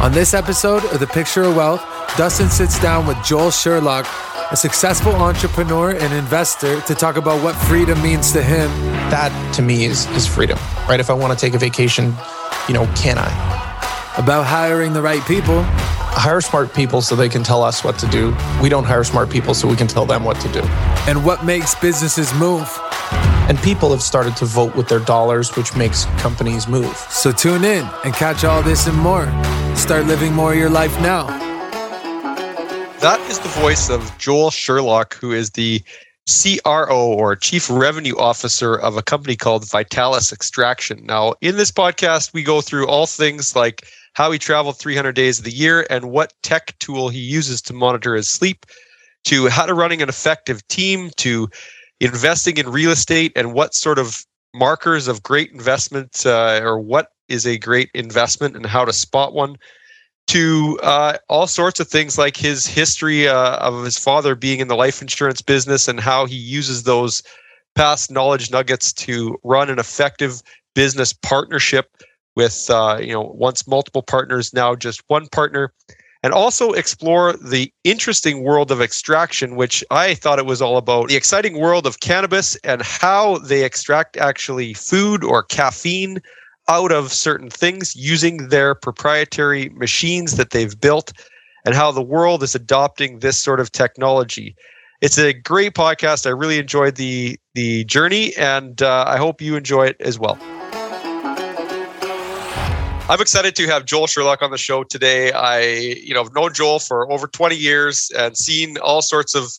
On this episode of The Picture of Wealth, Dustin sits down with Joel Sherlock, a successful entrepreneur and investor, to talk about what freedom means to him. That to me is, is freedom, right? If I want to take a vacation, you know, can I? About hiring the right people. Hire smart people so they can tell us what to do. We don't hire smart people so we can tell them what to do. And what makes businesses move. And people have started to vote with their dollars, which makes companies move. So tune in and catch all this and more. Start living more of your life now. That is the voice of Joel Sherlock, who is the CRO or Chief Revenue Officer of a company called Vitalis Extraction. Now, in this podcast, we go through all things like how he traveled 300 days of the year and what tech tool he uses to monitor his sleep, to how to running an effective team, to investing in real estate and what sort of markers of great investment uh, or what is a great investment and how to spot one to uh, all sorts of things like his history uh, of his father being in the life insurance business and how he uses those past knowledge nuggets to run an effective business partnership with uh, you know once multiple partners now just one partner and also explore the interesting world of extraction which i thought it was all about the exciting world of cannabis and how they extract actually food or caffeine out of certain things using their proprietary machines that they've built and how the world is adopting this sort of technology. It's a great podcast. I really enjoyed the the journey, and uh, I hope you enjoy it as well. I'm excited to have Joel Sherlock on the show today. I, you know, I've known Joel for over 20 years and seen all sorts of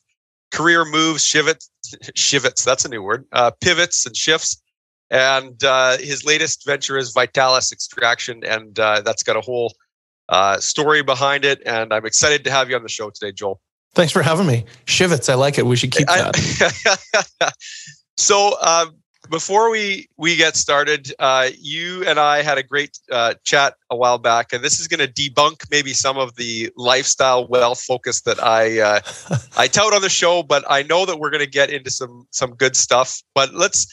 career moves, shivets, shivets. That's a new word. Uh, pivots and shifts and uh, his latest venture is Vitalis Extraction, and uh, that's got a whole uh, story behind it. And I'm excited to have you on the show today, Joel. Thanks for having me. Shivets, I like it. We should keep that. so um, before we we get started, uh, you and I had a great uh, chat a while back, and this is going to debunk maybe some of the lifestyle wealth focus that I uh, I tout on the show. But I know that we're going to get into some some good stuff. But let's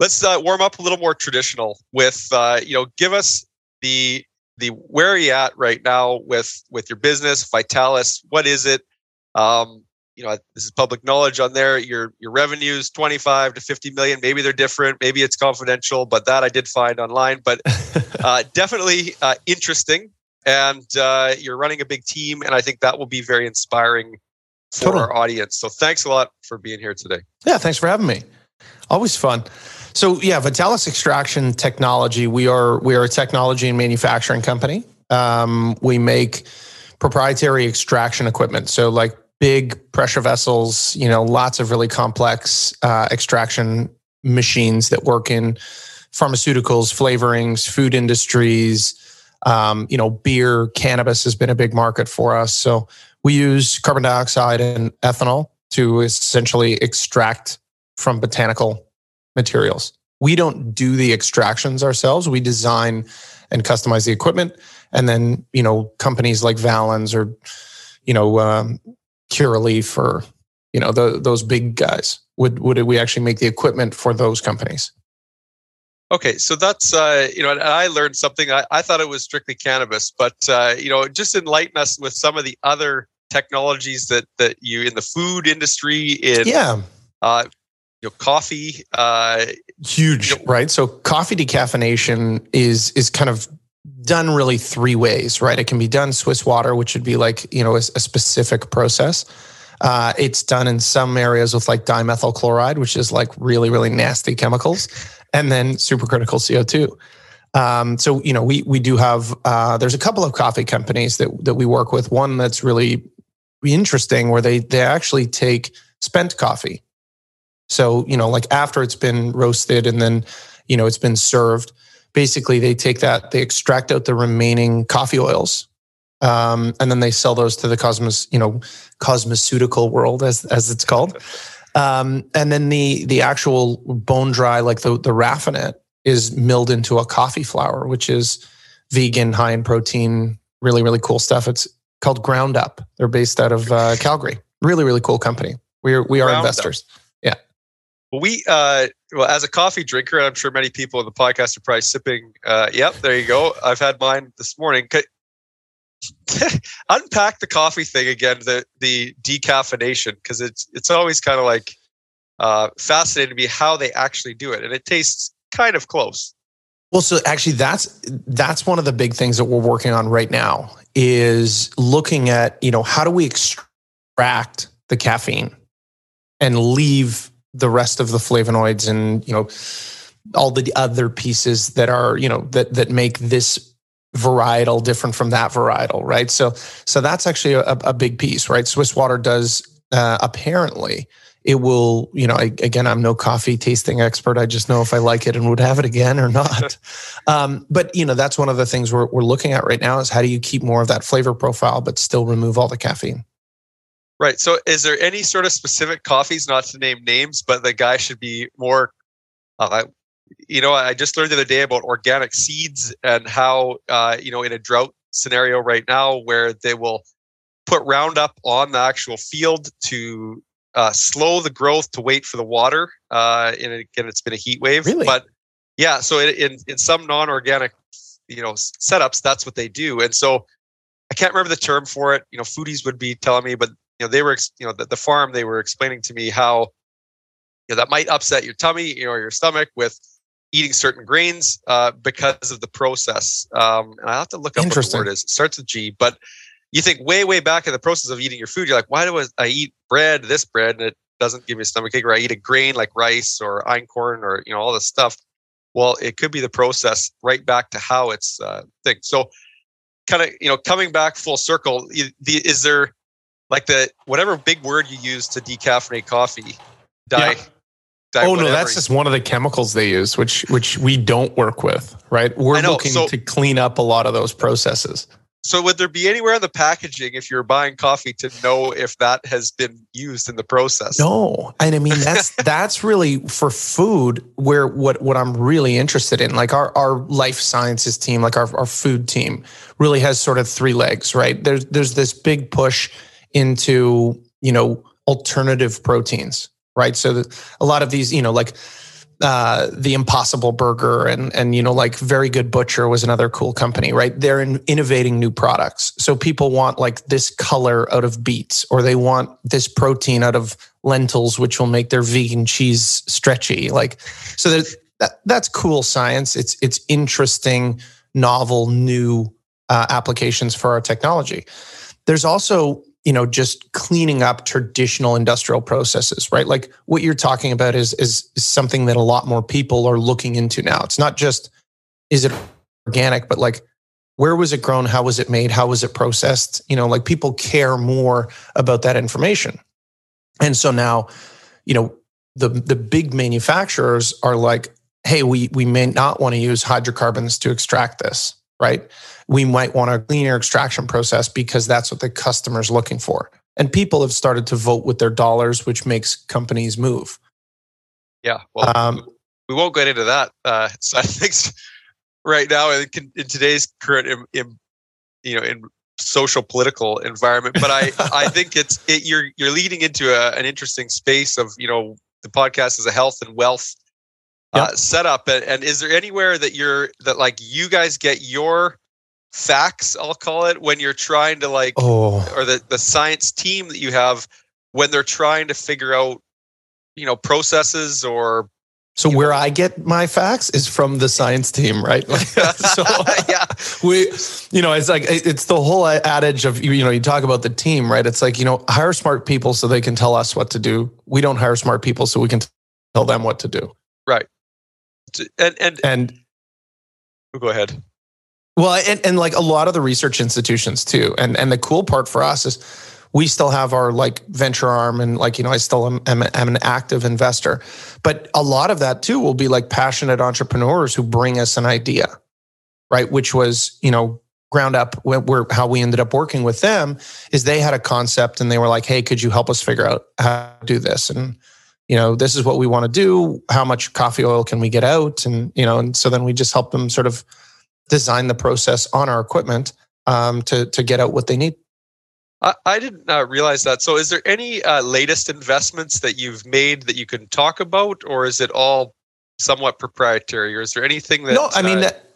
let's uh, warm up a little more traditional with uh, you know give us the the where are you at right now with with your business vitalis what is it um, you know this is public knowledge on there your your revenues 25 to 50 million maybe they're different maybe it's confidential but that i did find online but uh, definitely uh, interesting and uh, you're running a big team and i think that will be very inspiring for totally. our audience so thanks a lot for being here today yeah thanks for having me always fun so yeah, Vitalis Extraction Technology. We are we are a technology and manufacturing company. Um, we make proprietary extraction equipment. So like big pressure vessels, you know, lots of really complex uh, extraction machines that work in pharmaceuticals, flavorings, food industries. Um, you know, beer, cannabis has been a big market for us. So we use carbon dioxide and ethanol to essentially extract from botanical materials. We don't do the extractions ourselves. We design and customize the equipment. And then, you know, companies like Valens or, you know, um, Curaleaf or, you know, the, those big guys would, would we actually make the equipment for those companies? Okay, so that's uh, you know, and I learned something. I, I thought it was strictly cannabis, but uh, you know, just enlighten us with some of the other technologies that that you in the food industry in yeah. Uh, you know, coffee. Uh, Huge, you know, right? So coffee decaffeination is is kind of done really three ways, right? It can be done Swiss water, which would be like you know a, a specific process. Uh, it's done in some areas with like dimethyl chloride, which is like really really nasty chemicals, and then supercritical CO two. Um, so you know we we do have uh, there's a couple of coffee companies that that we work with. One that's really interesting where they they actually take spent coffee so, you know, like after it's been roasted and then, you know, it's been served, basically they take that, they extract out the remaining coffee oils. Um, and then they sell those to the cosmos, you know, cosmeceutical world as as it's called. Um, and then the the actual bone dry, like the the raffinate, is milled into a coffee flour, which is vegan, high in protein, really really cool stuff. It's called Ground Up. They're based out of uh, Calgary. Really really cool company. We are we are Ground investors. Up. Well, we, uh, well, as a coffee drinker, and I'm sure many people in the podcast are probably sipping. Uh, yep, there you go. I've had mine this morning. unpack the coffee thing again, the the decaffeination, because it's it's always kind of like uh, fascinating to me how they actually do it, and it tastes kind of close. Well, so actually, that's that's one of the big things that we're working on right now is looking at you know how do we extract the caffeine and leave the rest of the flavonoids and you know all the other pieces that are you know that that make this varietal different from that varietal right? So so that's actually a, a big piece right? Swiss water does uh, apparently it will you know I, again i'm no coffee tasting expert. I just know if i like it and would have it again or not. Um, but you know that's one of the things we're, we're looking at right now is how do you keep more of that flavor profile but still remove all the caffeine right so is there any sort of specific coffees not to name names but the guy should be more uh, you know, I just learned the other day about organic seeds and how, uh, you know, in a drought scenario right now where they will put Roundup on the actual field to uh, slow the growth to wait for the water. Uh, and again, it's been a heat wave. Really? But yeah, so in, in, in some non-organic, you know, setups, that's what they do. And so I can't remember the term for it. You know, foodies would be telling me, but you know, they were, you know, the, the farm, they were explaining to me how, you know, that might upset your tummy, you know, or your stomach with eating certain grains uh, because of the process. Um, and I have to look up what the word is. It starts with G, but you think way, way back in the process of eating your food, you're like, why do I eat bread, this bread, and it doesn't give me a stomach ache, or I eat a grain like rice or einkorn or you know all this stuff. Well, it could be the process right back to how it's uh, thing. So, kind of you know coming back full circle, the is there like the whatever big word you use to decaffeinate coffee? Die. Yeah oh no, that's just one of the chemicals they use, which which we don't work with, right? We're looking so, to clean up a lot of those processes. So would there be anywhere in the packaging if you're buying coffee to know if that has been used in the process? No. And I mean that's that's really for food where what what I'm really interested in. Like our our life sciences team, like our, our food team really has sort of three legs, right? There's there's this big push into, you know, alternative proteins right? So a lot of these, you know, like uh, the Impossible Burger and and you know, like Very Good Butcher was another cool company, right? They're in, innovating new products. So people want like this color out of beets, or they want this protein out of lentils, which will make their vegan cheese stretchy. Like, so that that's cool science. It's it's interesting, novel, new uh, applications for our technology. There's also you know just cleaning up traditional industrial processes right? Like what you're talking about is is something that a lot more people are looking into now. It's not just is it organic but like where was it grown? How was it made? How was it processed? You know like people care more about that information. And so now you know the the big manufacturers are like hey we we may not want to use hydrocarbons to extract this right we might want a cleaner extraction process because that's what the customer's looking for. And people have started to vote with their dollars, which makes companies move. Yeah. Well, um, we won't get into that uh, side of things right now in, in today's current, in, in, you know, in social political environment. But I, I think it's it, you're you're leading into a, an interesting space of you know the podcast is a health and wealth uh, setup. And, and is there anywhere that you're that like you guys get your facts i'll call it when you're trying to like oh. or the, the science team that you have when they're trying to figure out you know processes or so where know. I get my facts is from the science team, right? so yeah, we, you know, it's like it's the whole adage of you know you talk about the team, right? It's like you know hire smart people so they can tell us what to do. We don't hire smart people so we can tell them what to do. Right. And and and oh, go ahead. Well, and, and like a lot of the research institutions too. And and the cool part for us is we still have our like venture arm and like you know I still am, am, am an active investor, but a lot of that too will be like passionate entrepreneurs who bring us an idea, right? Which was you know ground up where how we ended up working with them is they had a concept and they were like, hey, could you help us figure out how to do this and you know this is what we want to do how much coffee oil can we get out and you know and so then we just help them sort of design the process on our equipment um, to to get out what they need. I, I didn't uh, realize that. So, is there any uh, latest investments that you've made that you can talk about, or is it all somewhat proprietary, or is there anything that? No, I mean uh, that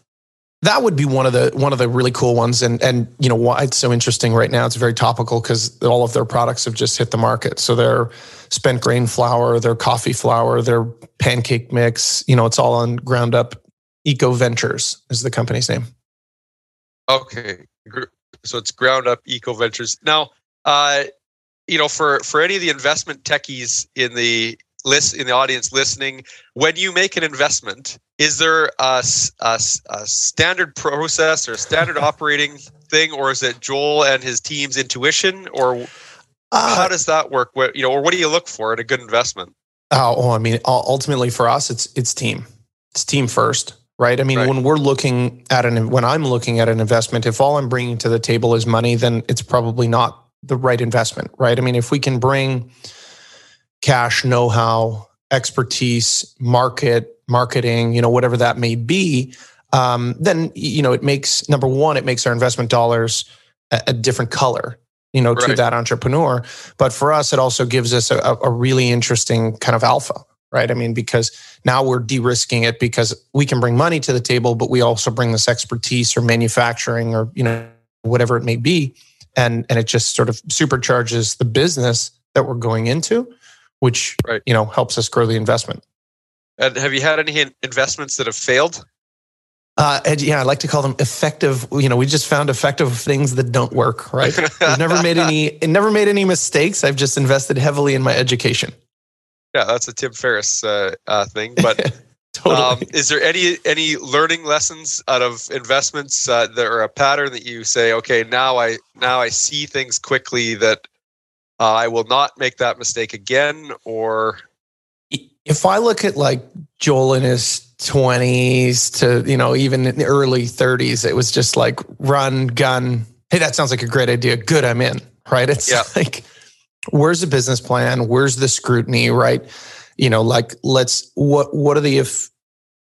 that would be one of the one of the really cool ones and and you know why it's so interesting right now it's very topical because all of their products have just hit the market so their spent grain flour their coffee flour their pancake mix you know it's all on ground up eco ventures is the company's name. Okay. So it's ground up eco ventures. Now uh you know for for any of the investment techies in the list in the audience listening when you make an investment is there a, a, a standard process or a standard operating thing or is it joel and his team's intuition or uh, how does that work? What you know or what do you look for in a good investment? Oh, oh i mean ultimately for us it's it's team. It's team first right i mean right. when we're looking at an when i'm looking at an investment if all i'm bringing to the table is money then it's probably not the right investment right i mean if we can bring cash, know how, expertise, market, marketing, you know, whatever that may be, um, then, you know, it makes number one, it makes our investment dollars a, a different color, you know, right. to that entrepreneur. But for us, it also gives us a, a really interesting kind of alpha, right? I mean, because now we're de risking it because we can bring money to the table, but we also bring this expertise or manufacturing or, you know, whatever it may be. And, and it just sort of supercharges the business that we're going into which right. you know helps us grow the investment. And have you had any investments that have failed? Uh, yeah, I like to call them effective. You know, we just found effective things that don't work. Right? I've never made any. Never made any mistakes. I've just invested heavily in my education. Yeah, that's a Tim Ferriss uh, uh, thing. But totally. um, is there any any learning lessons out of investments uh, that are a pattern that you say, okay, now I now I see things quickly that uh, I will not make that mistake again. Or if I look at like Joel in his 20s to, you know, even in the early 30s, it was just like run, gun. Hey, that sounds like a great idea. Good, I'm in. Right. It's yeah. like, where's the business plan? Where's the scrutiny? Right. You know, like let's what what are the if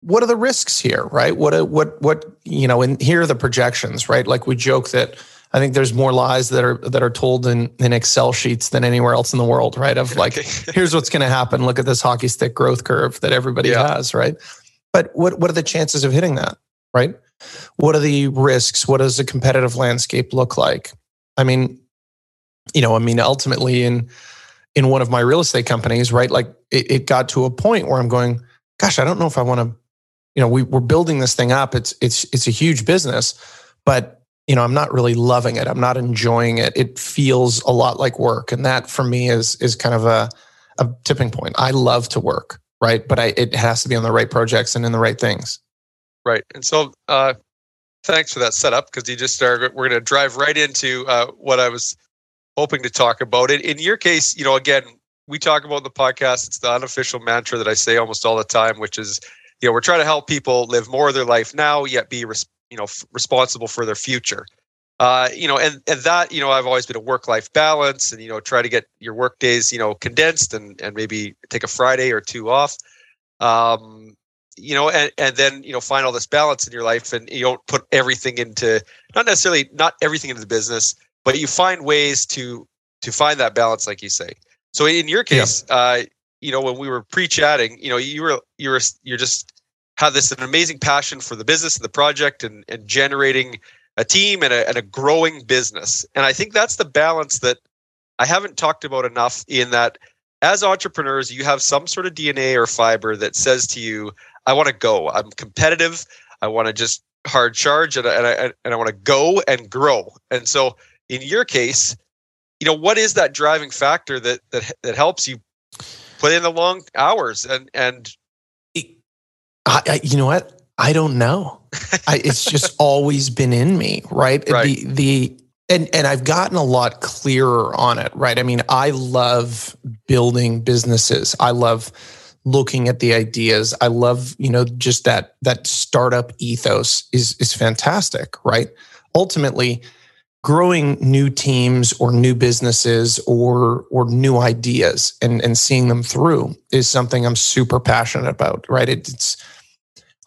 what are the risks here? Right. What what what you know, and here are the projections, right? Like we joke that I think there's more lies that are that are told in, in Excel sheets than anywhere else in the world, right? Of like, here's what's going to happen. Look at this hockey stick growth curve that everybody yeah. has, right? But what what are the chances of hitting that, right? What are the risks? What does the competitive landscape look like? I mean, you know, I mean, ultimately in in one of my real estate companies, right? Like it, it got to a point where I'm going, gosh, I don't know if I want to, you know, we, we're building this thing up. It's it's it's a huge business, but you know, I'm not really loving it. I'm not enjoying it. It feels a lot like work. And that for me is is kind of a, a tipping point. I love to work, right? But I, it has to be on the right projects and in the right things. Right. And so uh, thanks for that setup because you just started, we're going to drive right into uh, what I was hoping to talk about. It in your case, you know, again, we talk about the podcast. It's the unofficial mantra that I say almost all the time, which is, you know, we're trying to help people live more of their life now, yet be res- you know f- responsible for their future uh, you know and and that you know i've always been a work life balance and you know try to get your work days you know condensed and and maybe take a friday or two off um you know and and then you know find all this balance in your life and you don't put everything into not necessarily not everything into the business but you find ways to to find that balance like you say so in your case yeah. uh you know when we were pre-chatting you know you were you were you're just have this an amazing passion for the business and the project and, and generating a team and a, and a growing business. And I think that's the balance that I haven't talked about enough in that as entrepreneurs, you have some sort of DNA or fiber that says to you, I want to go. I'm competitive. I want to just hard charge and, and I, and I want to go and grow. And so in your case, you know, what is that driving factor that, that, that helps you put in the long hours and, and I, I, you know what? I don't know. I, it's just always been in me, right? right? The the and and I've gotten a lot clearer on it, right? I mean, I love building businesses. I love looking at the ideas. I love, you know, just that that startup ethos is is fantastic, right? Ultimately, growing new teams or new businesses or or new ideas and and seeing them through is something I'm super passionate about. Right? It, it's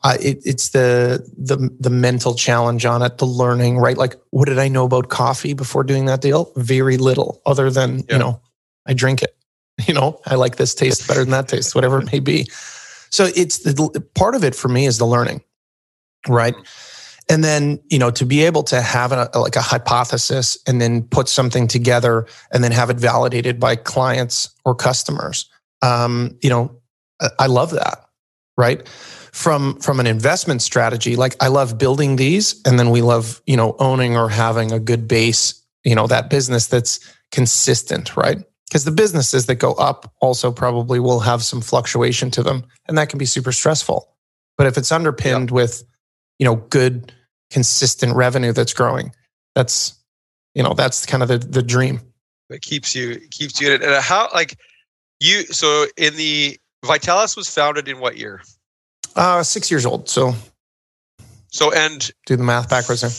uh, it, it's the the the mental challenge on it, the learning. Right? Like, what did I know about coffee before doing that deal? Very little, other than yeah. you know, I drink it. You know, I like this taste better than that taste, whatever it may be. So it's the part of it for me is the learning, right? And then you know to be able to have a, like a hypothesis and then put something together and then have it validated by clients or customers um, you know i love that right? From from an investment strategy like i love building these and then we love you know owning or having a good base you know that business that's consistent right? Because the businesses that go up also probably will have some fluctuation to them and that can be super stressful. But if it's underpinned yeah. with you know good consistent revenue that's growing. That's you know that's kind of the the dream. It keeps you keeps you in it. And how like you so in the vitalis was founded in what year? Uh six years old so. So and do the math backwards there.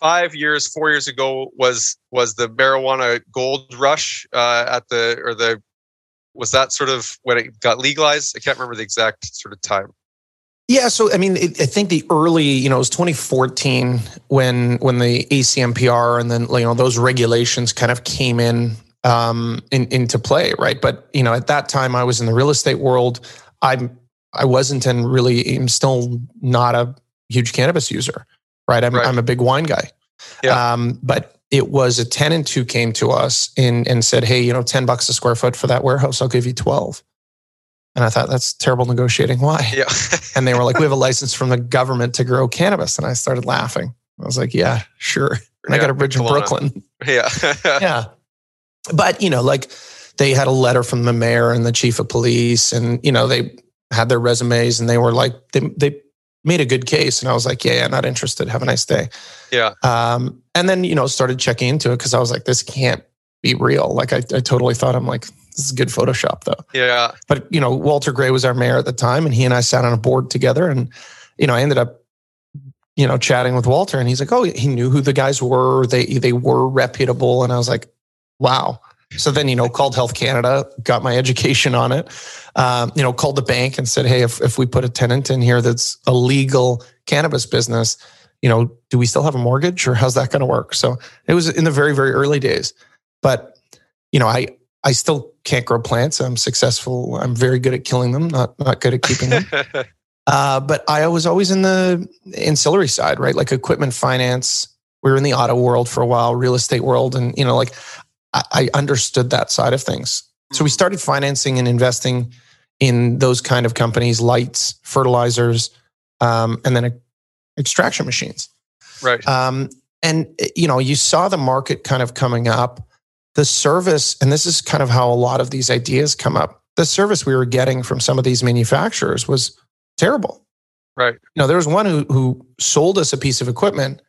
five years four years ago was was the marijuana gold rush uh at the or the was that sort of when it got legalized? I can't remember the exact sort of time yeah, so I mean, it, I think the early, you know, it was 2014 when when the ACMPR and then you know those regulations kind of came in um, in, into play, right? But you know, at that time, I was in the real estate world. I'm I wasn't and really am still not a huge cannabis user, right? I'm right. I'm a big wine guy. Yeah. Um, but it was a tenant who came to us and and said, "Hey, you know, ten bucks a square foot for that warehouse, I'll give you 12. And I thought that's terrible negotiating. Why? Yeah. and they were like, we have a license from the government to grow cannabis. And I started laughing. I was like, yeah, sure. And yeah, I got a bridge in Brooklyn. Yeah. yeah. But, you know, like they had a letter from the mayor and the chief of police and, you know, they had their resumes and they were like, they, they made a good case. And I was like, yeah, yeah, not interested. Have a nice day. Yeah. Um, and then, you know, started checking into it because I was like, this can't be real. Like I, I totally thought I'm like, this is good Photoshop though. Yeah. But you know, Walter Gray was our mayor at the time, and he and I sat on a board together, and you know, I ended up, you know, chatting with Walter, and he's like, "Oh, he knew who the guys were. They they were reputable," and I was like, "Wow." So then, you know, called Health Canada, got my education on it. Um, you know, called the bank and said, "Hey, if if we put a tenant in here that's a legal cannabis business, you know, do we still have a mortgage, or how's that going to work?" So it was in the very very early days, but you know, I I still can't grow plants. I'm successful. I'm very good at killing them, not not good at keeping them. uh, but I was always in the ancillary side, right? Like equipment finance. We were in the auto world for a while, real estate world, and you know, like I, I understood that side of things. So we mm-hmm. started financing and investing in those kind of companies, lights, fertilizers, um, and then extraction machines. Right. Um, and you know, you saw the market kind of coming up the service, and this is kind of how a lot of these ideas come up, the service we were getting from some of these manufacturers was terrible. Right. You know, there was one who, who sold us a piece of equipment.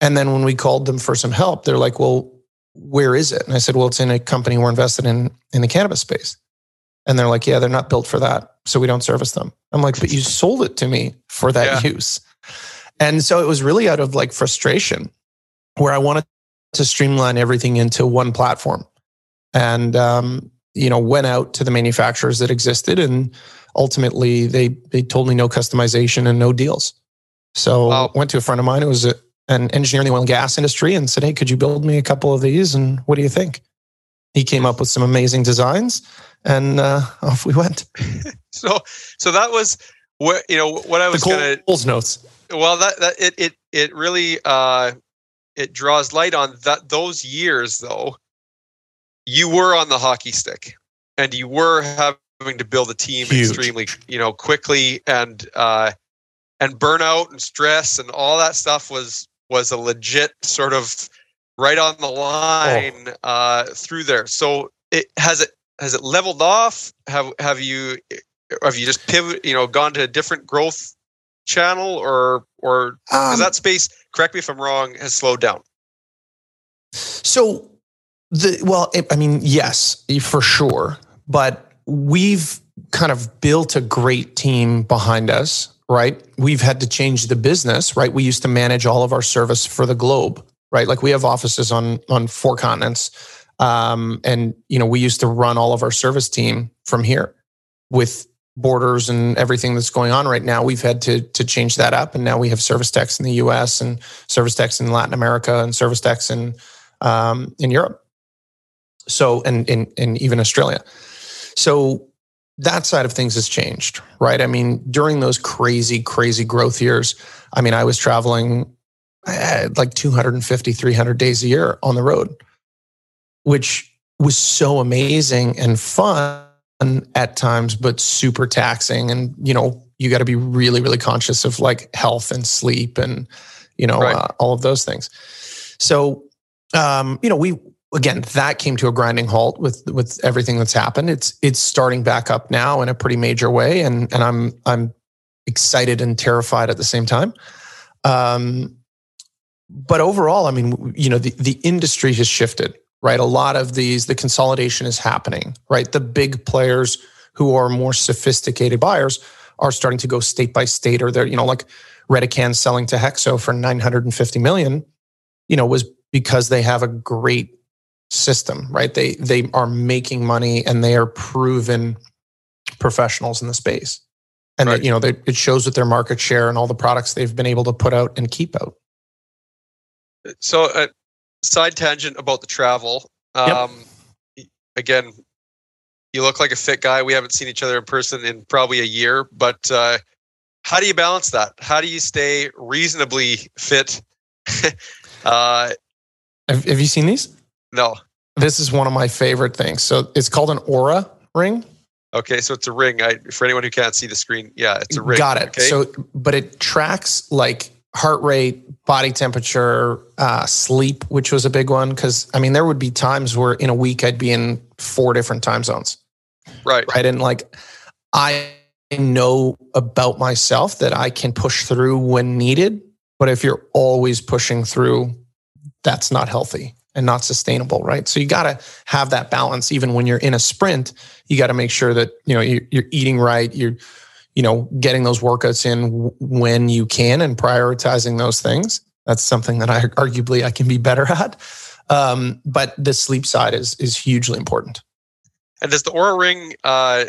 And then when we called them for some help, they're like, well, where is it? And I said, well, it's in a company we're invested in in the cannabis space. And they're like, yeah, they're not built for that. So we don't service them. I'm like, but you sold it to me for that yeah. use. And so it was really out of like frustration where I wanted to streamline everything into one platform. And um, you know, went out to the manufacturers that existed, and ultimately they they told me no customization and no deals. So wow. went to a friend of mine who was a, an engineer in the oil and gas industry and said, "Hey, could you build me a couple of these? And what do you think?" He came up with some amazing designs, and uh, off we went. so, so that was what you know. What I was going to notes. Well, that that it it it really uh, it draws light on that those years though you were on the hockey stick and you were having to build a team Huge. extremely you know quickly and uh and burnout and stress and all that stuff was was a legit sort of right on the line oh. uh through there so it has it has it leveled off have have you have you just pivot you know gone to a different growth channel or or um, that space correct me if i'm wrong has slowed down. So the well i mean yes for sure but we've kind of built a great team behind us right? We've had to change the business right? We used to manage all of our service for the globe right? Like we have offices on on four continents um, and you know we used to run all of our service team from here with borders and everything that's going on right now, we've had to to change that up, and now we have service techs in the U.S. and service techs in Latin America and service techs in um, in Europe. So and in even Australia. So that side of things has changed, right? I mean, during those crazy, crazy growth years, I mean, I was traveling uh, like 250, 300 days a year on the road, which was so amazing and fun at times, but super taxing. And, you know, you got to be really, really conscious of like health and sleep and, you know, right. uh, all of those things. So, um, you know, we, again, that came to a grinding halt with with everything that's happened. It's it's starting back up now in a pretty major way, and and I'm I'm excited and terrified at the same time. Um, but overall, I mean, you know, the the industry has shifted, right? A lot of these, the consolidation is happening, right? The big players who are more sophisticated buyers are starting to go state by state, or they're you know like Redecan selling to Hexo for 950 million, you know, was because they have a great system, right? They they are making money and they are proven professionals in the space. And right. that, you know, they, it shows with their market share and all the products they've been able to put out and keep out. So, uh, side tangent about the travel. Um, yep. Again, you look like a fit guy. We haven't seen each other in person in probably a year, but uh, how do you balance that? How do you stay reasonably fit? uh, have, have you seen these? No. This is one of my favorite things. So it's called an Oura ring. Okay, so it's a ring. I, for anyone who can't see the screen, yeah, it's a ring. Got it. Okay? So, but it tracks like heart rate, body temperature, uh, sleep, which was a big one. Because I mean, there would be times where in a week I'd be in four different time zones. Right. Right. And like, I know about myself that I can push through when needed. But if you're always pushing through, that's not healthy and not sustainable, right? So you got to have that balance. Even when you're in a sprint, you got to make sure that you know you're, you're, eating right. You're you know getting those workouts in when you can and prioritizing those things. That's something that I arguably I can be better at. Um, but the sleep side is is hugely important. And does the Oura Ring? Uh,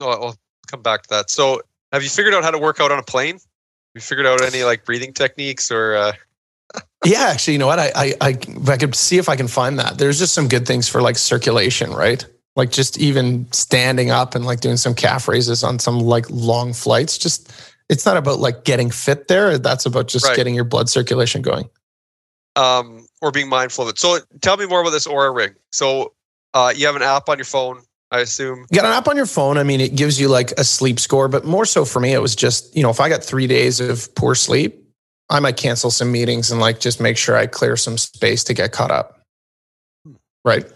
oh, I'll come back to that. So, have you figured out how to work out on a plane? Have you figured out any like breathing techniques or? Uh yeah, actually, you know what? I, I, I, I could see if I can find that. There's just some good things for like circulation, right? Like just even standing up and like doing some calf raises on some like long flights. Just it's not about like getting fit there. That's about just right. getting your blood circulation going. Um, or being mindful of it. So tell me more about this Oura Ring. So uh, you have an app on your phone, I assume. You got an app on your phone. I mean, it gives you like a sleep score, but more so for me, it was just you know if I got three days of poor sleep, I might cancel some meetings and like just make sure I clear some space to get caught up. Right.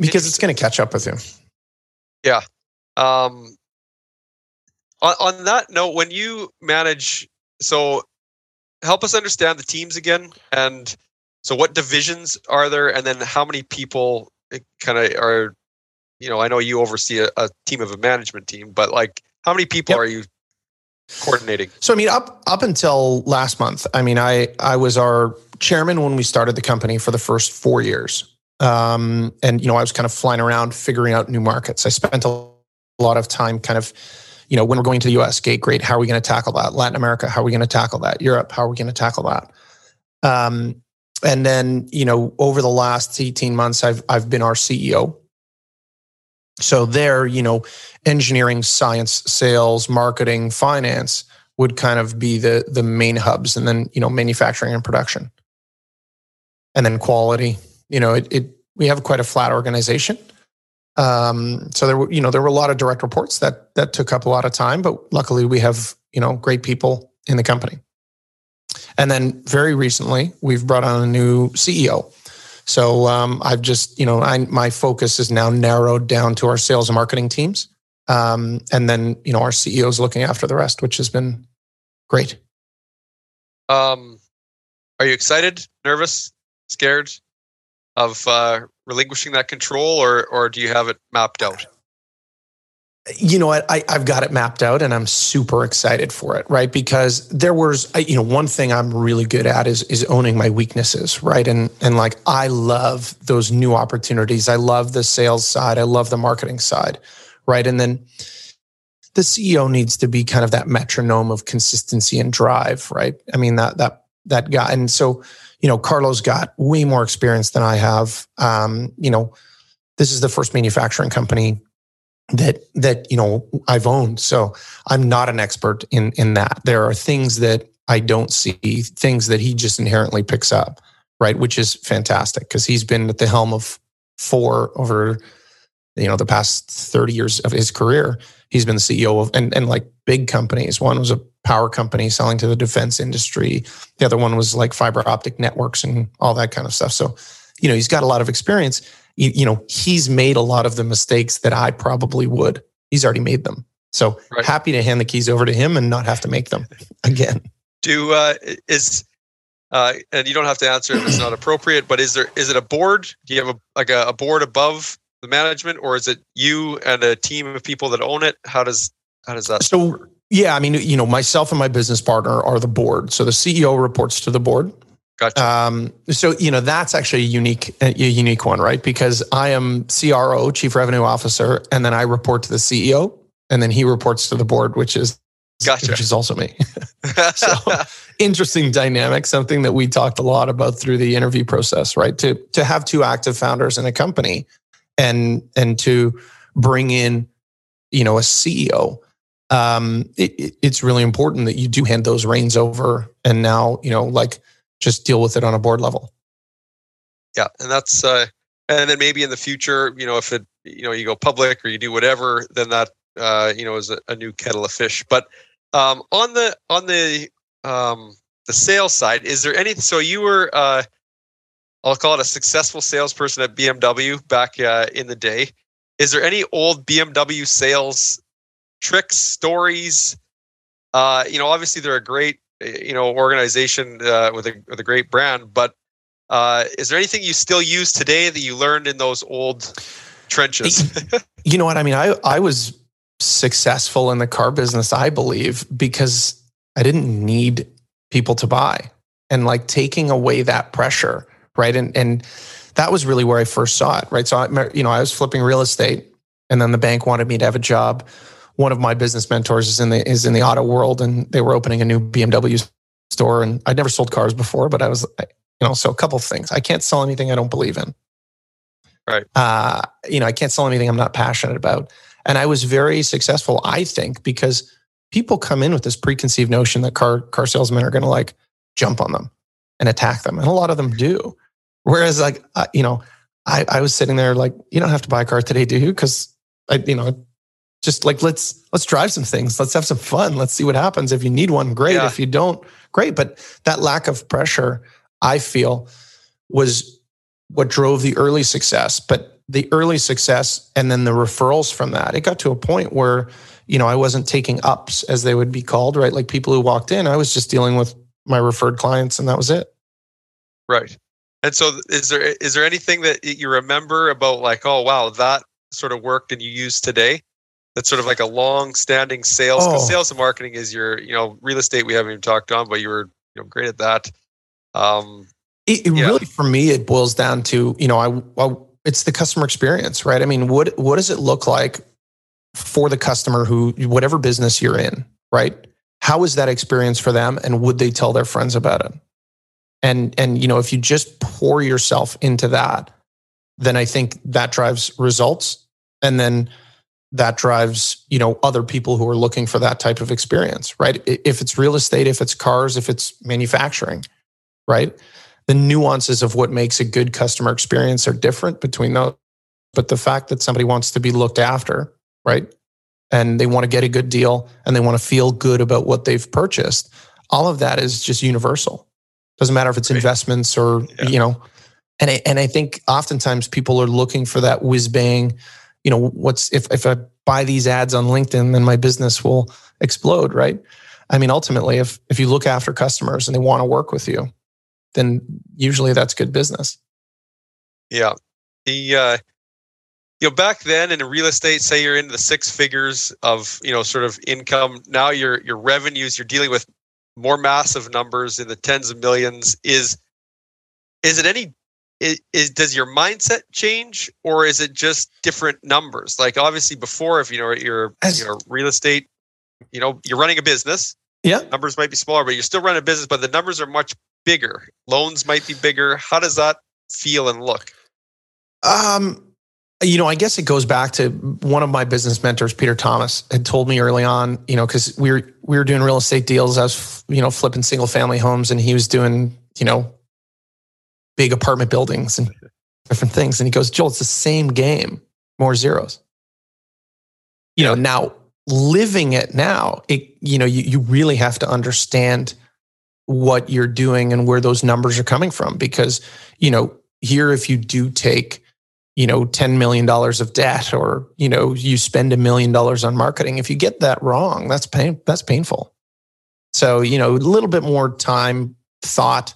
Because it's going to catch up with you. Yeah. Um, on, on that note, when you manage, so help us understand the teams again. And so what divisions are there? And then how many people kind of are, you know, I know you oversee a, a, team of a management team, but like how many people yep. are you coordinating? So I mean, up up until last month, I mean, I I was our chairman when we started the company for the first four years, um, and you know, I was kind of flying around figuring out new markets. I spent a lot of time kind of. You know, when we're going to the US, gate great. How are we going to tackle that? Latin America, how are we going to tackle that? Europe, how are we going to tackle that? Um, and then, you know, over the last 18 months, I've I've been our CEO so there, you know, engineering, science, sales, marketing, finance would kind of be the the main hubs, and then you know, manufacturing and production, and then quality. You know, it, it we have quite a flat organization. Um, so there were, you know, there were a lot of direct reports that that took up a lot of time, but luckily we have, you know, great people in the company. And then very recently, we've brought on a new CEO. So um, I've just, you know, I, my focus is now narrowed down to our sales and marketing teams. Um, and then, you know, our CEO is looking after the rest, which has been great. Um, are you excited, nervous, scared of uh, relinquishing that control, or or do you have it mapped out? you know what? I, i've got it mapped out and i'm super excited for it right? Because there was you know one thing i'm really good at is is owning my weaknesses right? And and like i love those new opportunities. I love the sales side. I love the marketing side right? And then the ceo needs to be kind of that metronome of consistency and drive right? I mean that that that guy and so you know carlos got way more experience than i have um you know this is the first manufacturing company that that you know I've owned. So I'm not an expert in in that. There are things that I don't see, things that he just inherently picks up, right? Which is fantastic because he's been at the helm of four over you know the past 30 years of his career. He's been the CEO of and and like big companies. One was a power company selling to the defense industry. The other one was like fiber optic networks and all that kind of stuff. So, you know, he's got a lot of experience you, you know, he's made a lot of the mistakes that I probably would. He's already made them. So right. happy to hand the keys over to him and not have to make them again. Do uh, is uh, and you don't have to answer if it's not appropriate, but is there is it a board? Do you have a like a, a board above the management, or is it you and a team of people that own it? How does how does that? So work? yeah, I mean, you know, myself and my business partner are the board. So the CEO reports to the board. Gotcha. Um, so you know that's actually a unique a unique one, right? Because I am CRO, Chief Revenue Officer, and then I report to the CEO, and then he reports to the board, which is gotcha. which is also me. so interesting dynamic, something that we talked a lot about through the interview process, right? To to have two active founders in a company, and and to bring in, you know, a CEO. Um, it, it's really important that you do hand those reins over, and now you know, like just deal with it on a board level. Yeah, and that's uh, and then maybe in the future, you know, if it you know you go public or you do whatever, then that uh, you know is a, a new kettle of fish. But um, on the on the um, the sales side, is there any? So you were uh, I'll call it a successful salesperson at BMW back uh, in the day. Is there any old BMW sales tricks, stories? Uh, you know, obviously they're a great you know organization uh, with a with a great brand. But uh, is there anything you still use today that you learned in those old trenches? you know what I mean. I I was successful in the car business, I believe, because I didn't need people to buy, and like taking away that pressure, right? And and that was really where I first saw it, right? So I, you know, I was flipping real estate, and then the bank wanted me to have a job one of my business mentors is in the is in the auto world, and they were opening a new BMW store, and I'd never sold cars before, but I was, you know, so a couple of things. I can't sell anything I don't believe in. Right. Uh, you know, I can't sell anything I'm not passionate about, and I was very successful, I think, because people come in with this preconceived notion that car car salesmen are going to like jump on them and attack them, and a lot of them do. Whereas, like, uh, you know, I, I was sitting there like, you don't have to buy a car today, do you? Because I, you know, just like let's let's drive some things. Let's have some fun. Let's see what happens. If you need one great. Yeah. if you don't great. But that lack of pressure i feel was what drove the early success. But the early success and then the referrals from that it got to a point where you know i wasn't taking ups as they would be called right? Like people who walked in i was just dealing with my referred clients and that was it. Right and so is there is there anything that you remember about like oh wow that sort of worked and you use today? That's sort of like a long standing sales oh. sales and marketing is your you know real estate we haven't even talked on but you were you know great at that. Um it, it yeah. really for me it boils down to you know I, I it's the customer experience right? I mean what what does it look like for the customer who whatever business you're in right? How is that experience for them and would they tell their friends about it and and you know if you just pour yourself into that then i think that drives results. And then that drives you know other people who are looking for that type of experience right? If it's real estate if it's cars if it's manufacturing right? The nuances of what makes a good customer experience are different between those. But the fact that somebody wants to be looked after right? And they want to get a good deal and they want to feel good about what they've purchased all of that is just universal doesn't matter if it's investments or yeah. you know and I, and I think oftentimes people are looking for that whiz bang you know, what's if if I buy these ads on LinkedIn, then my business will explode, right? I mean, ultimately, if if you look after customers and they want to work with you, then usually that's good business. Yeah. The uh you know back then in real estate say you're in the six figures of you know sort of income now your your revenues you're dealing with more massive numbers in the tens of millions is is it any is, is, does your mindset change or is it just different numbers? Like obviously before if you know you're you know real estate you know you're running a business. Yeah. Numbers might be smaller but you're still running a business but the numbers are much bigger. Loans might be bigger. How does that feel and look? Um you know, I guess it goes back to one of my business mentors, Peter Thomas, had told me early on, you know, because we were we were doing real estate deals. I was, you know, flipping single family homes, and he was doing, you know, big apartment buildings and different things. And he goes, Joel, it's the same game, more zeros. You know, now living it now, it you know, you you really have to understand what you're doing and where those numbers are coming from because you know here if you do take you know, $10 million of debt or, you know, you spend a million dollars on marketing. If you get that wrong, that's pain, that's painful. So, you know, a little bit more time, thought,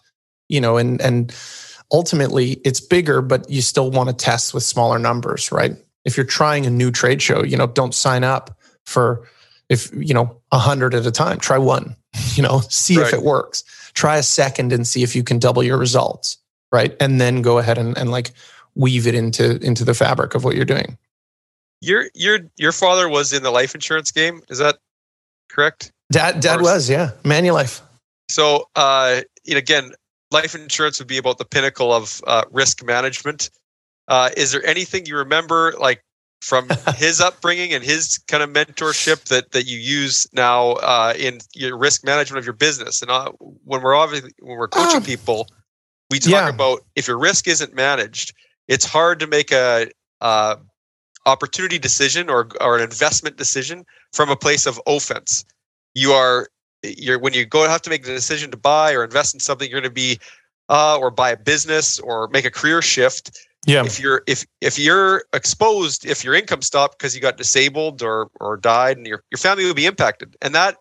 you know, and, and ultimately it's bigger, but you still want to test with smaller numbers, right? If you're trying a new trade show, you know, don't sign up for if, you know, a hundred at a time, try one, you know, see right. if it works. Try a second and see if you can double your results. Right. And then go ahead and, and like weave it into into the fabric of what you're doing. Your your your father was in the life insurance game. Is that correct? Dad dad was yeah Manulife. So uh, again, life insurance would be about the pinnacle of uh, risk management. Uh, is there anything you remember like from his upbringing and his kind of mentorship that that you use now uh, in your risk management of your business? And uh, when we're obviously when we're coaching um, people, we talk yeah. about if your risk isn't managed, it's hard to make a uh, opportunity decision or or an investment decision from a place of offense. You are you're when you go have to make the decision to buy or invest in something, you're going to be uh, or buy a business or make a career shift. Yeah. If you're if if you're exposed, if your income stopped because you got disabled or or died, and your your family will be impacted, and that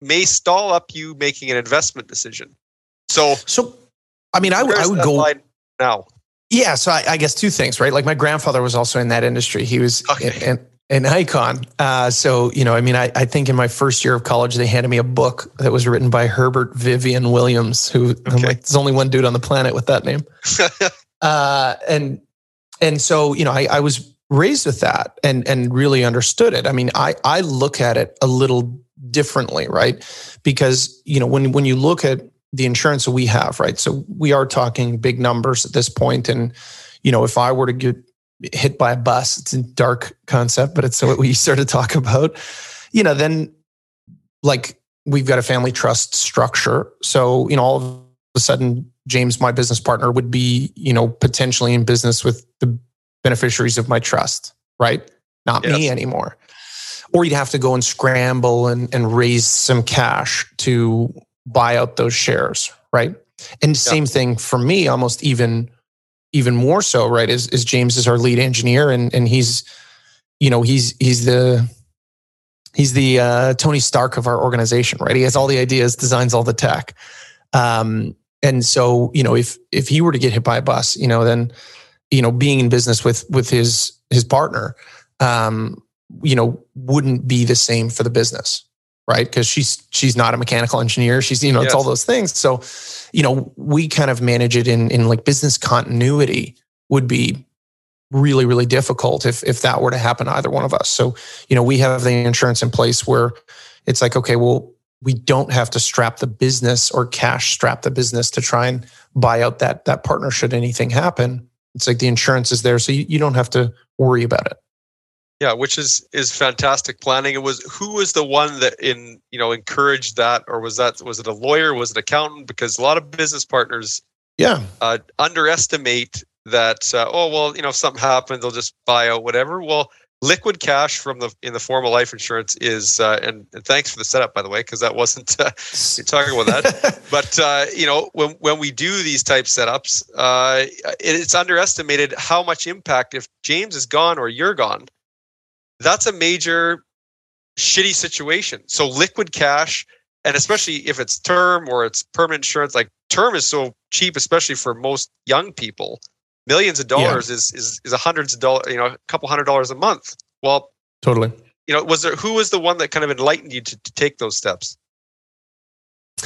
may stall up you making an investment decision. So so I mean, I, I would go now. Yeah, so I, I, guess two things, right? Like my grandfather was also in that industry. He was okay. an, an icon. Uh, so you know, I mean, I, I, think in my first year of college, they handed me a book that was written by Herbert Vivian Williams, who okay. I'm like, there's only one dude on the planet with that name. uh, and and so you know, I, I was raised with that and and really understood it. I mean, I I look at it a little differently, right? Because you know, when when you look at the insurance that we have, right? So we are talking big numbers at this point. And, you know, if I were to get hit by a bus, it's a dark concept, but it's what we sort of talk about, you know, then like we've got a family trust structure. So, you know, all of a sudden, James, my business partner, would be, you know, potentially in business with the beneficiaries of my trust, right? Not yes. me anymore. Or you'd have to go and scramble and, and raise some cash to buy out those shares, right? And same thing for me, almost even even more so, right? Is is James is our lead engineer and and he's you know, he's he's the he's the uh, Tony Stark of our organization, right? He has all the ideas, designs all the tech. Um, and so, you know, if if he were to get hit by a bus, you know, then you know, being in business with with his his partner, um, you know, wouldn't be the same for the business, right? Because she's she's not a mechanical engineer. She's you know yes. it's all those things. So, you know, we kind of manage it in in like business continuity would be really really difficult if if that were to happen to either one of us. So, you know, we have the insurance in place where it's like okay, well, we don't have to strap the business or cash strap the business to try and buy out that that partner should anything happen. It's like the insurance is there, so you, you don't have to worry about it. Yeah, which is is fantastic planning. It was who was the one that in you know encouraged that, or was that was it a lawyer? Was it accountant? Because a lot of business partners, yeah, uh, underestimate that. Uh, oh well, you know, if something happens, they'll just buy out whatever. Well, liquid cash from the in the form of life insurance is, uh, and, and thanks for the setup by the way, because that wasn't uh, talking about that. but uh, you know, when when we do these type setups, uh, it's underestimated how much impact if James is gone or you're gone that's a major shitty situation. So liquid cash, and especially if it's term or it's permanent insurance, like term is so cheap, especially for most young people. Millions of dollars yeah. is is is a hundreds of dollars, you know, a couple hundred dollars a month. Well, totally. You know, was there who was the one that kind of enlightened you to, to take those steps?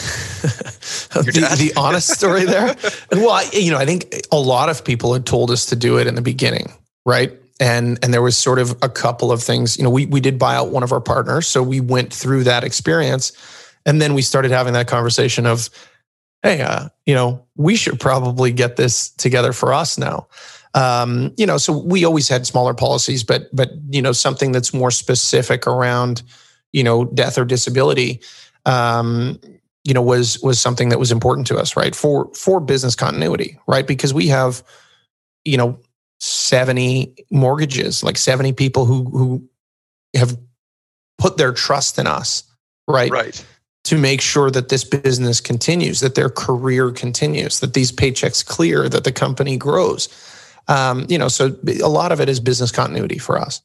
the, the, honest story there. well, I, you know, I think a lot of people had told us to do it in the beginning, right? And and there was sort of a couple of things you know we we did buy out one of our partners so we went through that experience. And then we started having that conversation of hey uh, you know we should probably get this together for us now. Um, you know, so we always had smaller policies, but but you know something that's more specific around you know death or disability. Um, you know was was something that was important to us right? For for business continuity right? Because we have you know 70 mortgages like 70 people who who have put their trust in us right Right. to make sure that this business continues that their career continues that these paychecks clear that the company grows um, you know so a lot of it is business continuity for us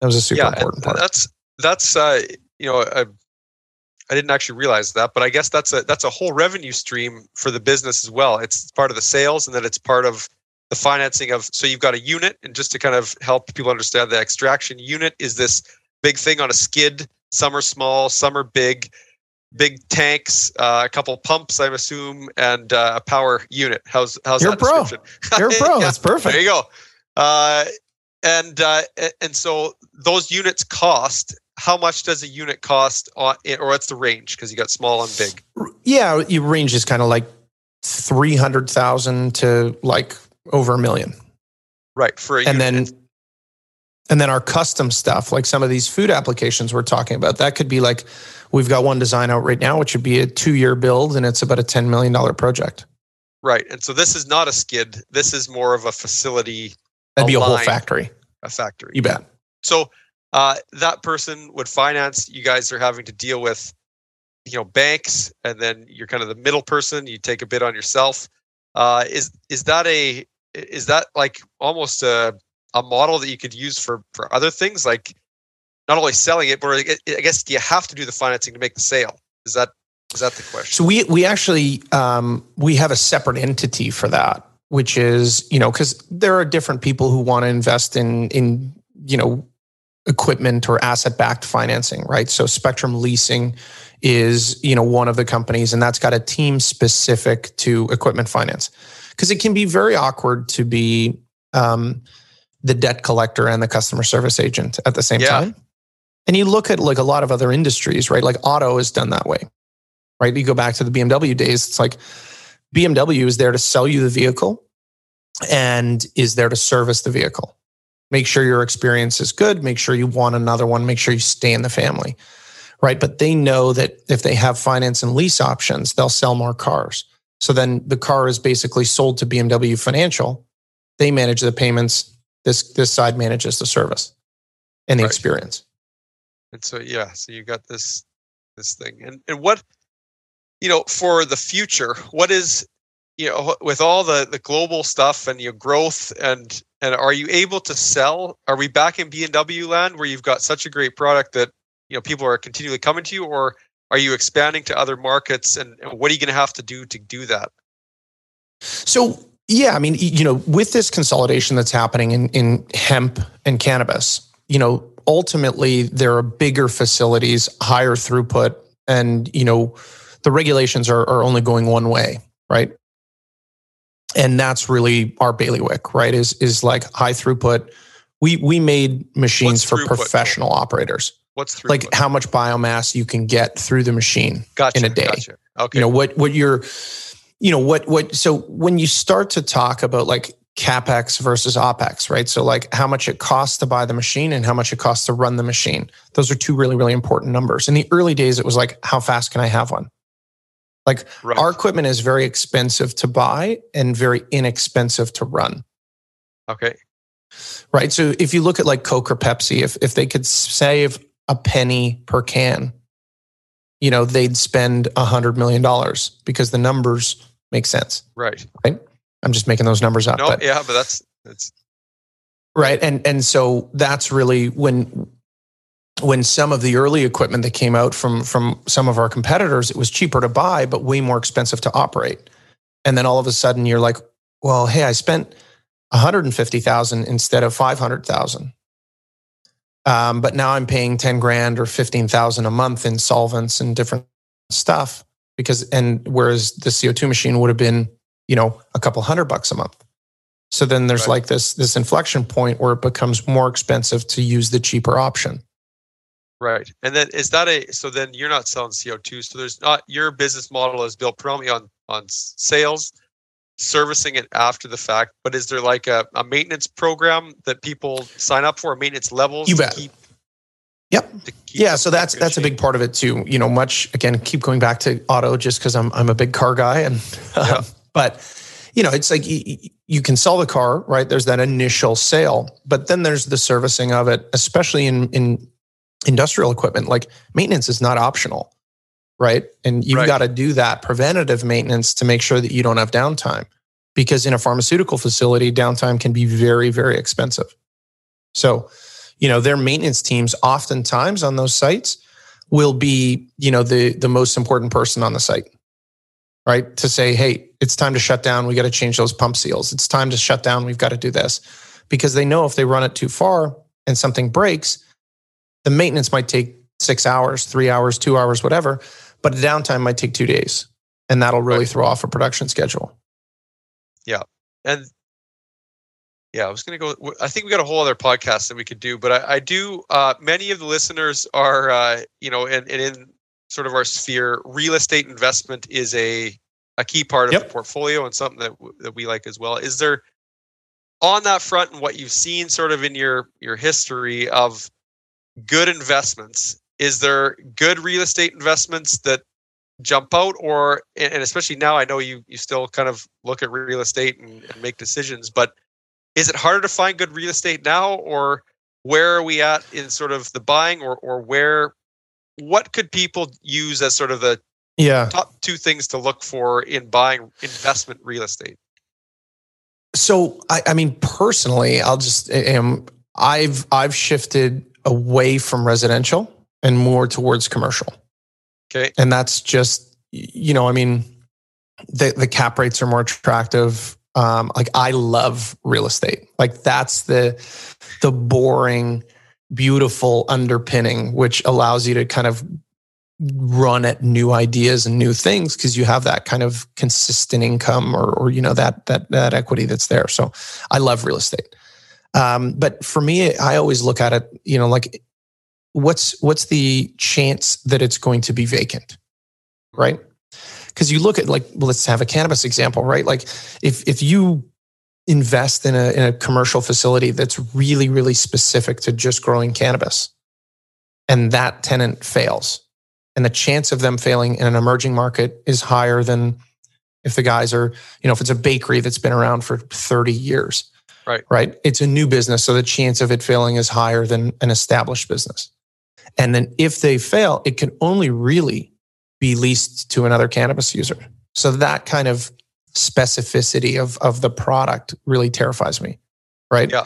that was a super yeah, important part that's that's uh, you know I, I didn't actually realize that, but I guess that's a that's a whole revenue stream for the business as well. It's part of the sales, and then it's part of the financing of. So you've got a unit, and just to kind of help people understand, the extraction unit is this big thing on a skid. Some are small, some are big. Big tanks, uh, a couple pumps, I assume, and uh, a power unit. How's how's You're that pro. description? you're a pro Yeah. that's perfect There you go. Uh, and uh, and so those units cost. How much does a unit cost, on, or what's the range? Because you got small and big. Yeah, your range is kind of like three hundred thousand to like over a million, Right. For a and unit. then and then our custom stuff, like some of these food applications we're talking about, that could be like we've got one design out right now, which would be a two-year build, and it's about a ten million dollar project. right. And so this is not a skid. This is more of a facility, That'd be a whole factory. a factory. You bet. So uh, that person would finance. You guys are having to deal with, you know, banks, and then you're kind of the middle person. You take a bit on yourself. Uh, is is that a is that like almost a a model that you could use for for other things, like not only selling it, but I guess do you have to do the financing to make the sale? Is that is that the question? So we we actually um, we have a separate entity for that, which is you know because there are different people who want to invest in in you know equipment or asset backed financing, right? So Spectrum Leasing is you know one of the companies, and that's got a team specific to equipment finance because it can be very awkward to be um, the debt collector and the customer service agent at the same Yeah. time. And you look at like a lot of other industries, right? Like auto is done that way right? You go back to the BMW days, it's like BMW is there to sell you the vehicle and is there to service the vehicle. Make sure your experience is good, make sure you want another one, make sure you stay in the family, right? But they know that if they have finance and lease options, they'll sell more cars. So then the car is basically sold to BMW Financial. They manage the payments, this this side manages the service and the Right. experience. And so yeah, so you got this this thing. And and what you know, for the future, what is you know, with all the the global stuff and your growth and and are you able to sell? Are we back in B&W land where you've got such a great product that you know people are continually coming to you or are you expanding to other markets and, and what are you going to have to do to do that? So yeah, I mean, you know, with this consolidation that's happening in in hemp and cannabis, you know, ultimately there are bigger facilities, higher throughput, and you know, the regulations are are only going one way, right? And that's really our bailiwick, right? Is is like high throughput. We we made machines What's for throughput, professional operators, What's through like how much biomass you can get through the machine gotcha, in a day. Gotcha. Okay. you know what what you're you know what what so when you start to talk about like capex versus opex right so like how much it costs to buy the machine and how much it costs to run the machine those are two really really important numbers in the early days it was like how fast can i have one like right. our equipment is very expensive to buy and very inexpensive to run okay. right so if you look at like coke or pepsi if if they could save a penny per can you know they'd spend a hundred million dollars because the numbers make sense Right. Right. i'm just making those numbers up No, but yeah, but that's that's right and and so that's really when when some of the early equipment that came out from from some of our competitors it was cheaper to buy but way more expensive to operate and then all of a sudden you're like well hey i spent 150000 instead of 500000 um, but now i'm paying 10 grand or 15000 a month in solvents and different stuff because and whereas the co2 machine would have been you know a couple hundred bucks a month so then there's Right. like this this inflection point where it becomes more expensive to use the cheaper option Right. And then is that a so then you're not selling CO2. So there's not your business model is built predominantly on on sales servicing it after the fact, but is there like a, a maintenance program that people sign up for, maintenance levels? You to bet. Keep, Yep. Yeah, so that's that's a big part of it too. You know, much again, keep going back to auto just because I'm I'm a big car guy, and Yeah. but you know, it's like you, you can sell the car, right? There's that initial sale, but then there's the servicing of it, especially in in industrial equipment. Like maintenance is not optional, right? And you've Right. got to do that preventative maintenance to make sure that you don't have downtime, because in a pharmaceutical facility, downtime can be very very expensive. So, you know, their maintenance teams oftentimes on those sites will be, you know, the the most important person on the site. Right? To say, "Hey, it's time to shut down. We got to change those pump seals. It's time to shut down. We've got to do this." Because they know if they run it too far and something breaks, the maintenance might take 6 hours, 3 hours, 2 hours, whatever, but the downtime might take 2 days. And that'll really Right. throw off a production schedule. Yeah. And yeah, I was going to go. I think we got a whole other podcast that we could do, but I, I do. Uh, many of the listeners are, uh, you know, and, and in sort of our sphere, real estate investment is a a key part of Yep. the portfolio and something that that we like as well. Is there on that front and what you've seen sort of in your your history of good investments? Is there good real estate investments that jump out or and especially now i know you you still kind of look at real estate and, and make decisions but is it harder to find good real estate now or where are we at in sort of the buying or or where what could people use as sort of the Yeah. top two things to look for in buying investment real estate So I, I mean, personally, I'll just um, I've I've shifted away from residential and more towards commercial, okay and that's just you know, I mean, the the cap rates are more attractive. Um, like I love real estate. Like that's the the boring, beautiful underpinning, which allows you to kind of run at new ideas and new things because you have that kind of consistent income or, or you know that that that equity that's there. So I love real estate. Um, but for me, I always look at it, you know, like what's what's the chance that it's going to be vacant, right? Because you look at like, well, let's have a cannabis example, right? Like if if you invest in a in a commercial facility that's really really specific to just growing cannabis, and that tenant fails, and the chance of them failing in an emerging market is higher than if the guys are, you know, if it's a bakery that's been around for 30 years. Right. Right. It's a new business. So the chance of it failing is higher than an established business. And then if they fail, it can only really be leased to another cannabis user. So that kind of specificity of, of the product really terrifies me. Right. Yeah.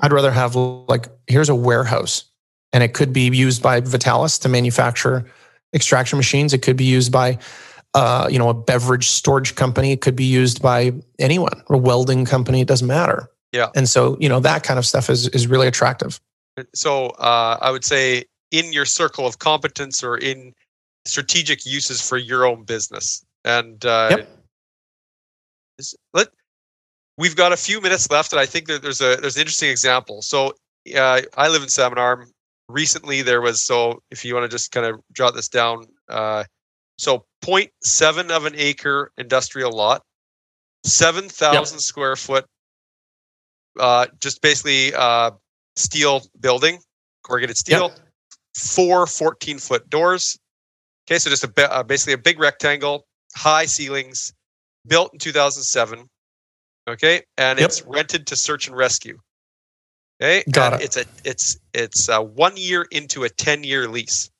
I'd rather have like, here's a warehouse and it could be used by Vitalis to manufacture extraction machines. It could be used by, uh, you know, a beverage storage company. It could be used by anyone, a welding company. It doesn't matter. Yeah. And so, you know, that kind of stuff is is really attractive. so uh, i would say in your circle of competence or in strategic uses for your own business. And uh, Yep. is- let we've got a few minutes left and i think that there's a there's an interesting example. So uh, i live in salmon arm. Recently there was so if you want to just kind of jot this down uh, so 0.7 of an acre industrial lot 7000 square foot uh, just basically uh, steel building corrugated steel four 14 foot doors okay so just a uh, basically a big rectangle high ceilings built in 2007 okay and Yep. it's rented to search and rescue okay Got and it. it's a it's it's uh one year into a 10 year lease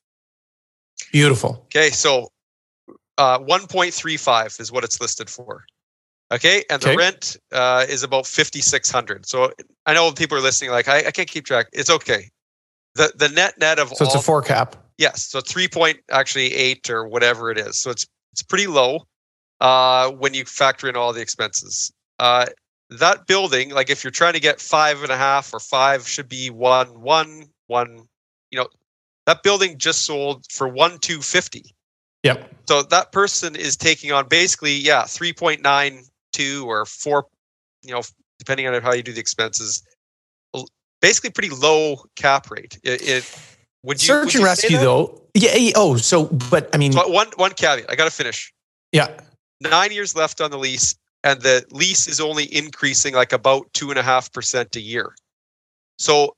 Beautiful. okay so uh 1.35 is what it's listed for okay and the Okay. rent uh is about 5600 so i know people are listening like i, I can't keep track it's okay the the net net of So it's a four cap. Yes, so three point actually eight or whatever it is. So it's it's pretty low uh, when you factor in all the expenses. Uh, that building, like if you're trying to get five and a half or five, should be one one one. You know, that building just sold for one two fifty. Yep. So that person is taking on basically yeah three point nine two or four. You know, depending on how you do the expenses, basically pretty low cap rate. It, it would you would Search and you rescue though. Yeah. yeah, Oh, so but I mean, So one one caveat. I got to finish. yeah. Nine years left on the lease, and the lease is only increasing like about two and a half percent a year. So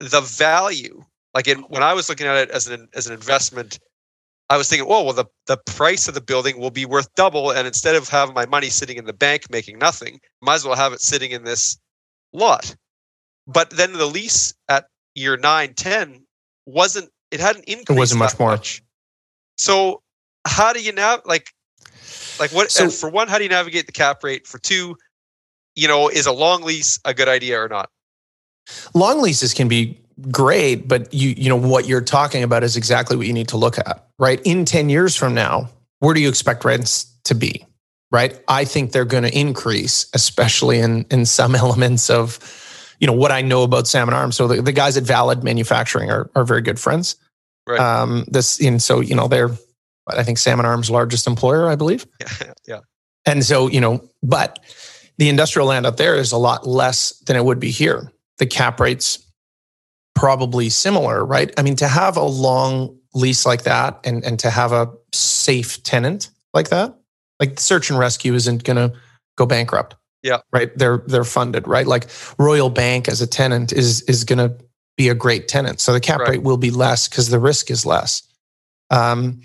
the value, like in, when I was looking at it as an as an investment, I was thinking, oh well, the the price of the building will be worth double, and instead of having my money sitting in the bank making nothing, might as well have it sitting in this lot. But then the lease at year nine, ten wasn't it hadn't increased. It wasn't much more. Much. So how do you now like like what so, for one, how do you navigate the cap rate? For two, you know, is a long lease a good idea or not? Long leases can be great, but you you know what you're talking about is exactly what you need to look at, right? In 10 years from now, where do you expect rents to be? Right? I think they're going to increase, especially in in some elements of you know what I know about Salmon Arms. So the, the guys at Valid Manufacturing are are very good friends. Right. Um, this and so you know they're I think Salmon Arms largest employer, I believe. Yeah. yeah. And so you know, but the industrial land up there is a lot less than it would be here. The cap rates probably similar, right? I mean, to have a long lease like that and and to have a safe tenant like that, like search and rescue isn't going to go bankrupt. Yeah. Right. They're they're funded, right? Like Royal Bank as a tenant is is going to be a great tenant. So the cap right. rate will be less because the risk is less. Um,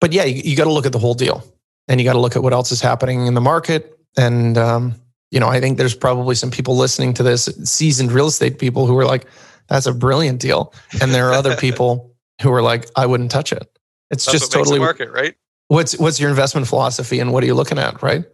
but yeah, you, you got to look at the whole deal, and you got to look at what else is happening in the market. And um, you know, I think there's probably some people listening to this, seasoned real estate people, who are like, "That's a brilliant deal," and there are other people who are like, "I wouldn't touch it." It's That's just totally market, right? What's what's your investment philosophy, and what are you looking at, right?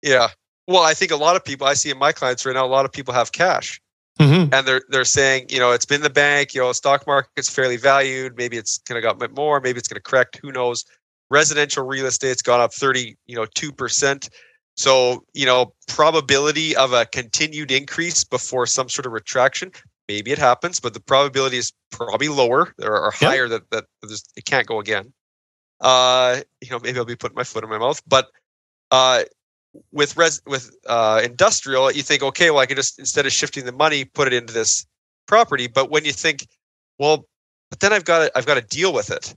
Yeah. Well, I think a lot of people I see in my clients right now, a lot of people have cash. Mm-hmm. And they're they're saying, you know, it's been the bank, you know, stock market's fairly valued. Maybe it's gonna go up more, maybe it's gonna correct, who knows. Residential real estate's gone up 30, you know, two percent. So, you know, probability of a continued increase before some sort of retraction, maybe it happens, but the probability is probably lower or, or yep. higher that that it can't go again. Uh, you know, maybe I'll be putting my foot in my mouth, but uh, with res with uh, industrial, you think, okay, well, I can just instead of shifting the money, put it into this property. But when you think, well, but then I've got to, I've got to deal with it,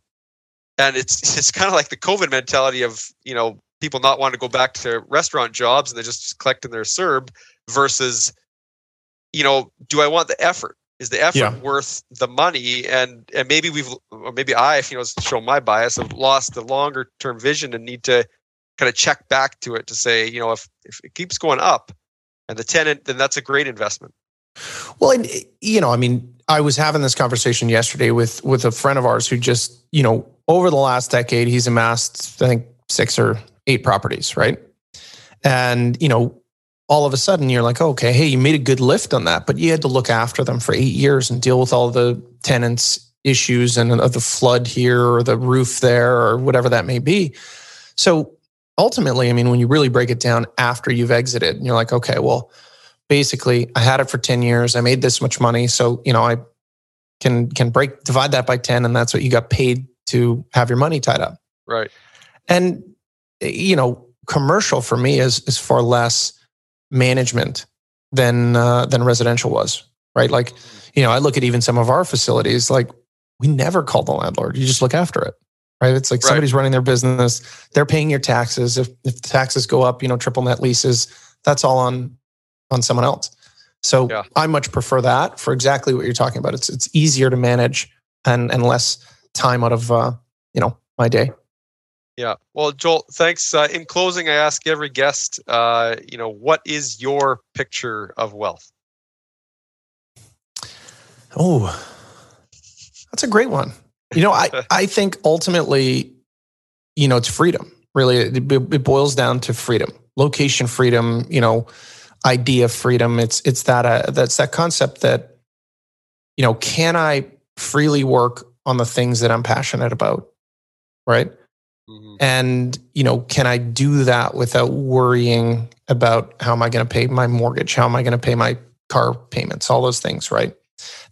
and it's it's kind of like the COVID mentality of you know people not wanting to go back to restaurant jobs and they're just collecting their CERB versus, you know, do I want the effort? Is the effort yeah. worth the money? And and maybe we've or maybe I, if you know, show my bias, have lost the longer term vision and need to kind of check back to it to say, you know, if, if it keeps going up and the tenant, then that's a great investment. Well, and you know, I mean, I was having this conversation yesterday with with a friend of ours who just, you know, over the last decade, he's amassed, I think, six or eight properties, right? And you know, all of a sudden, you're like, okay, hey, you made a good lift on that, but you had to look after them for eight years and deal with all the tenants' issues and the flood here or the roof there or whatever that may be. So ultimately, I mean, when you really break it down after you've exited, and you're like, okay, well, basically, I had it for 10 years. I made this much money. So, you know, I can can break divide that by 10 and that's what you got paid to have your money tied up. Right. And you know, commercial for me is is far less management than uh, than residential was, right? Like, you know, I look at even some of our facilities like we never call the landlord. You just look after it right? It's like right. somebody's running their business, they're paying your taxes. If if the taxes go up, you know, triple net leases, that's all on on someone else. So yeah. I much prefer that for exactly what you're talking about. It's it's easier to manage and and less time out of uh, you know my day. Yeah. Well, Joel, thanks. Uh, in closing, I ask every guest, uh, you know, what is your picture of wealth? Oh, that's a great one. You know, I, I think ultimately, you know, it's freedom. Really, it, it boils down to freedom, location freedom. You know, idea freedom. It's it's that uh, that's that concept that, you know, can I freely work on the things that I'm passionate about, right? Mm-hmm. And you know, can I do that without worrying about how am I going to pay my mortgage? How am I going to pay my car payments? All those things, right?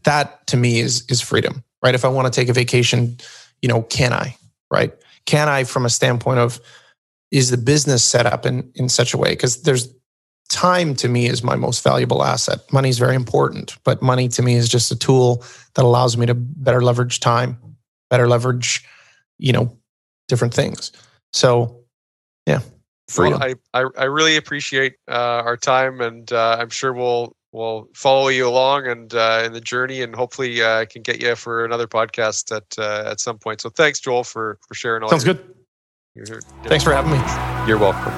That to me is is freedom right? If I want to take a vacation, you know, can I, right? Can I, from a standpoint of, is the business set up in, in such a way? Because there's time to me is my most valuable asset. Money is very important, but money to me is just a tool that allows me to better leverage time, better leverage, you know, different things. So, yeah. for well. I, I, I really appreciate uh, our time, and uh, I'm sure we'll we'll follow you along and uh, in the journey, and hopefully uh, can get you for another podcast at uh, at some point. So thanks, Joel, for for sharing all. Sounds your, good. Your, Thanks for having me. You're welcome.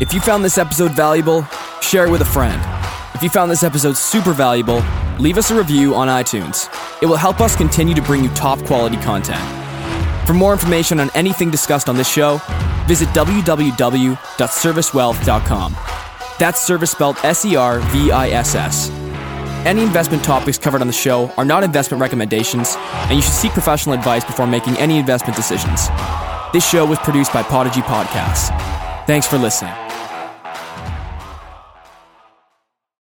If you found this episode valuable, share it with a friend. If you found this episode super valuable, leave us a review on iTunes. It will help us continue to bring you top quality content. For more information on anything discussed on this show, visit www.servisswealth.com. That's service spelled S E R V I S S. Any investment topics covered on the show are not investment recommendations, and you should seek professional advice before making any investment decisions. This show was produced by Podigy Podcasts. Thanks for listening.